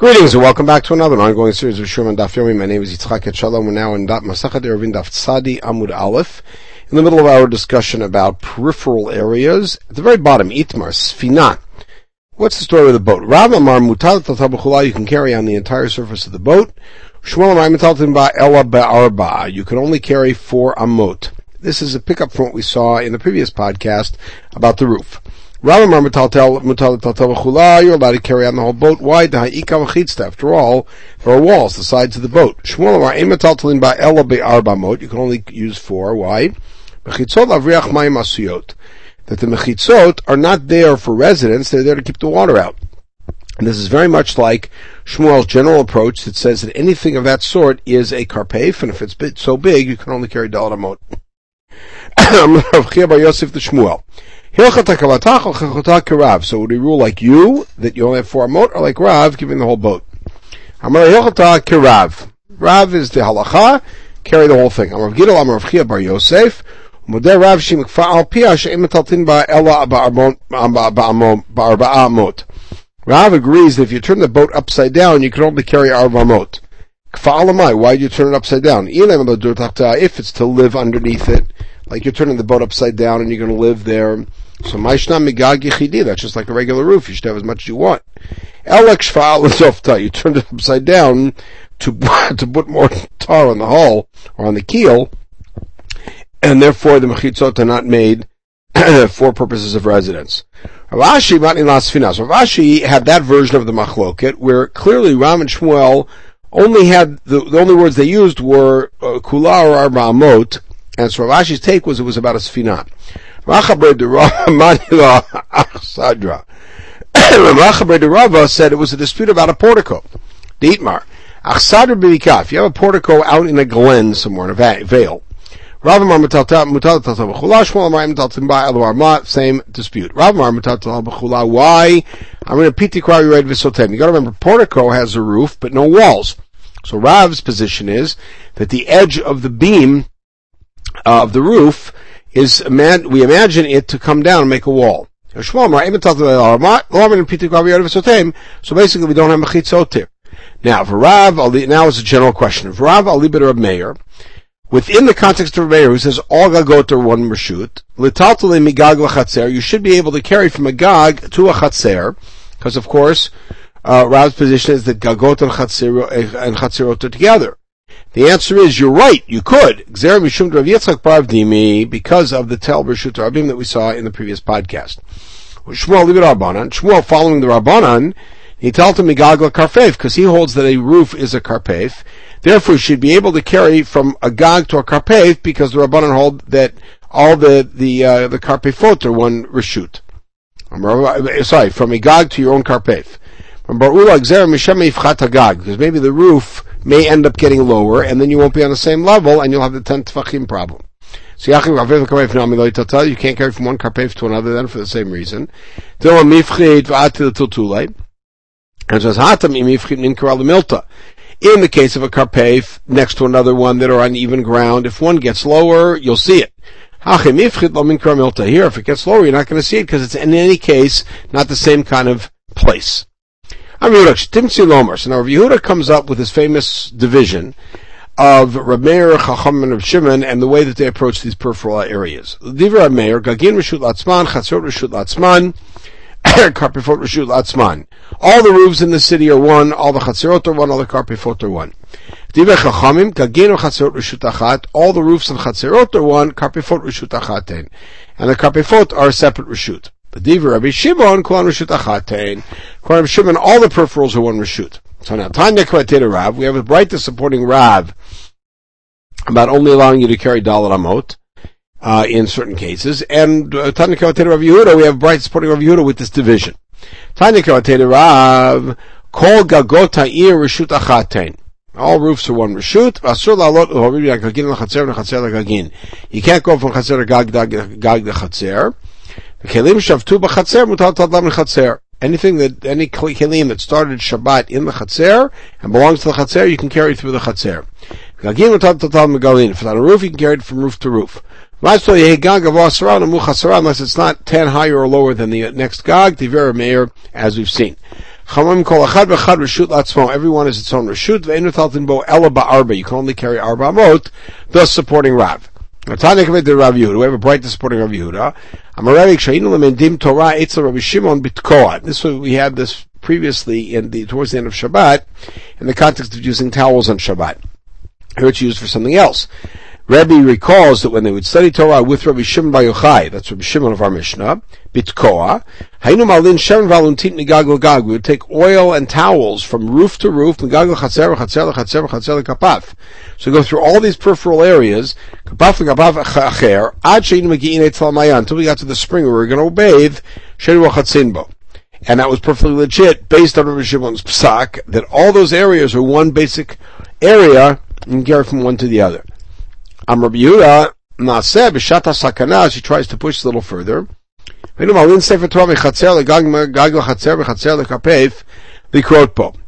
Greetings and welcome back to another ongoing series of Sherman Daf Yomi. My name is Yitzchak Etshalom. We're now in Daf Masachat Eruvin Daf Tzadi Amud Aleph. In the middle of our discussion about peripheral areas, at the very bottom, Itmar, Sfina. What's the story of the boat? Rav Amar Mutal Tatabachula, you can carry on the entire surface of the boat. Shmuel Amar Ba Ela Ba'arba, you can only carry four amot. This is a pickup from what we saw in the previous podcast about the roof. You're allowed to carry on the whole boat. Why? After all, there are walls, the sides of the boat. You can only use four. Why? That the mechitzot are not there for residents, they're there to keep the water out. And this is very much like Shmuel's general approach that says that anything of that sort is a karpef, and if it's so big, you can only carry Dalat Amot. Rav Yosef the Shmuel. So would he rule like you, that you only have four amot, or like Rav, giving the whole boat? Amar Hilchata Kirav. Rav is the halacha, carry the whole thing. Amar Gidel, Amar Chiya Bar Yosef, Modeh Rav Shim Kfa'al Pia She'im Ba Ela Ba'arba'a Amot. Rav agrees that if you turn the boat upside down, you can only carry arba amot. Kfa'alamai, why do you turn it upside down? If it's to live underneath it, like you're turning the boat upside down and you're going to live there. So Maishna Migag Yechidi, that's just like a regular roof. You should have as much as you want. Elek Shfa'al Zofta, you turned it upside down to, to put more tar on the hull or on the keel, and therefore the mechitzot are not made for purposes of residence. Rav Ashi Ravashi had that version of the machloket where clearly Rav and Shmuel only had the, the only words they used were uh, kula or arba and so Rav Ashi's take was it was about a sfina. Machaber de Sadra. Machaber de Rava said it was a dispute about a portico. Dietmar. Achsadr b'vikaf. If you have a portico out in a glen somewhere, in a vale. Rav Amar Metalta Mutal same dispute. Rav Amar Metalta B'chula why? I'm going to piti kwari red v'sotem. You got to remember portico has a roof but no walls. So Rav's position is that the edge of the beam uh, of the roof is we imagine it to come down and make a wall. So basically we don't have mechitzot here. Now, for Rav, now is a general question. For Rav Alibid Rab Meir, within the context of Meir, who says all gagot are one reshut, litaltale migag lachatzer, you should be able to carry from a gag to a chatzer, because of course, uh, Rav's position is that gagot and chatzerot are together. The answer is you're right. You could because of the tel b'shut rabim that we saw in the previous podcast. Shmuel leave it Rabbanan. Shmuel following the Rabbanan, he told him migagla karpef because he holds that a roof is a karpef. Therefore, you should be able to carry from a gag to a karpef because the Rabbanan hold that all the the uh, the karpefot are one reshut. Sorry, from a gag to your own karpef. Because maybe the roof may end up getting lower, and then you won't be on the same level, and you'll have the 10 tefachim problem. So you can't carry from one karpef to another then for the same reason. And says In the case of a karpef next to another one that are on even ground, if one gets lower, you'll see it. Here, if it gets lower, you're not going to see it because it's in any case not the same kind of place. I'm Yehuda. Timtzi Lomer. So now Rav Yehuda comes up with his famous division of Rav Meir, Chacham, and Rav Shimon, and the way that they approach these peripheral areas. Divrei Rav Meir, Gagin Rishut Latzman, Chatzot Rishut Latzman, Karpifot Rishut Latzman. All the roofs in the city are one, all the Chatzerot are one, all the Karpifot are one. Divrei Chachamim, Gagin Chatzerot Rishut Achat, all the roofs in Chatzerot are one, Karpifot Rishut Achaten. And the Karpifot are a separate Rishut. But Diva Rabbi Shimon, Kulan Rishut Achatein. Rabbi Shimon, all the peripherals are one Rishut. So now, Tanya Kvatera Rav, we have a bright supporting Rav about only allowing you to carry Dalit Amot, uh, in certain cases. And uh, Tanya Kvatera Rav Yehuda, we have a bright supporting Rav Yehuda with this division. Tanya Kvatera Rav, Kol Gagot Ha'ir Rishut. All roofs are one reshut. You can't go from chaser to gag to chaser. Kelim shavtu b'chatzer mutal tadlam. Anything that any kelim that started Shabbat in the chatzer and belongs to the chatzer, you can carry through the chatzer. Gagin mutal megalin. If it's on a roof, you can carry it from roof to roof. Unless it's not ten higher or lower than the next gag, very mayor, as we've seen. Everyone is its own reshut. You can only carry arba amot, thus supporting Rav. Kaved Rav Yehuda. We have a bright supporting Rav Yehuda. Amaravik Shainu Lemendim Torah Eitzel Rabbi Shimon Bitkoa. This we had this previously in the, towards the end of Shabbat, in the context of using towels on Shabbat. Here it's used for something else. Rabbi recalls that when they would study Torah with Rabbi Shimon Bar Yochai, that's Rabbi Shimon of our Mishnah, Bitkoa, Hainu Malin Shem Valuntit Nigagel Gag, we would take oil and towels from roof to roof, Nigagel Chatzer, Chatzer, Chatzer, Chatzer, Kapaf. So go through all these peripheral areas, Kapaf, Kapaf, Acher, Ad Sheinu Megi'in Eitzel Mayan, until we got to the spring where we were going to bathe, Sheinu Chatzinbo. And that was perfectly legit based on Rabbi Shimon's psak, that all those areas are one basic area, and carry from one to the other. Am Rabbi Yehuda Naseh b'shata sakana. He tries to push a little further.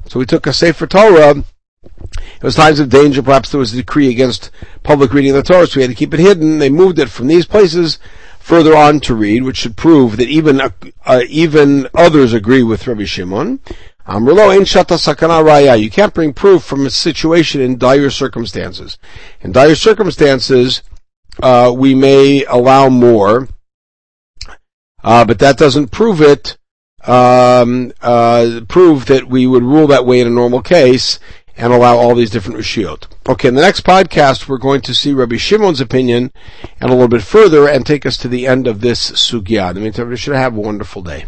So we took a Sefer Torah. It was times of danger. Perhaps there was a decree against public reading of the Torah, so we had to keep it hidden. They moved it from these places further on to read, which should prove that even uh, uh, even others agree with Rabbi Shimon. You can't bring proof from a situation in dire circumstances. In dire circumstances, uh, we may allow more, uh, but that doesn't prove it. Um, uh, prove that we would rule that way in a normal case and allow all these different rishiot. Okay, in the next podcast, we're going to see Rabbi Shimon's opinion and a little bit further and take us to the end of this sugya. The meantime, we should have a wonderful day.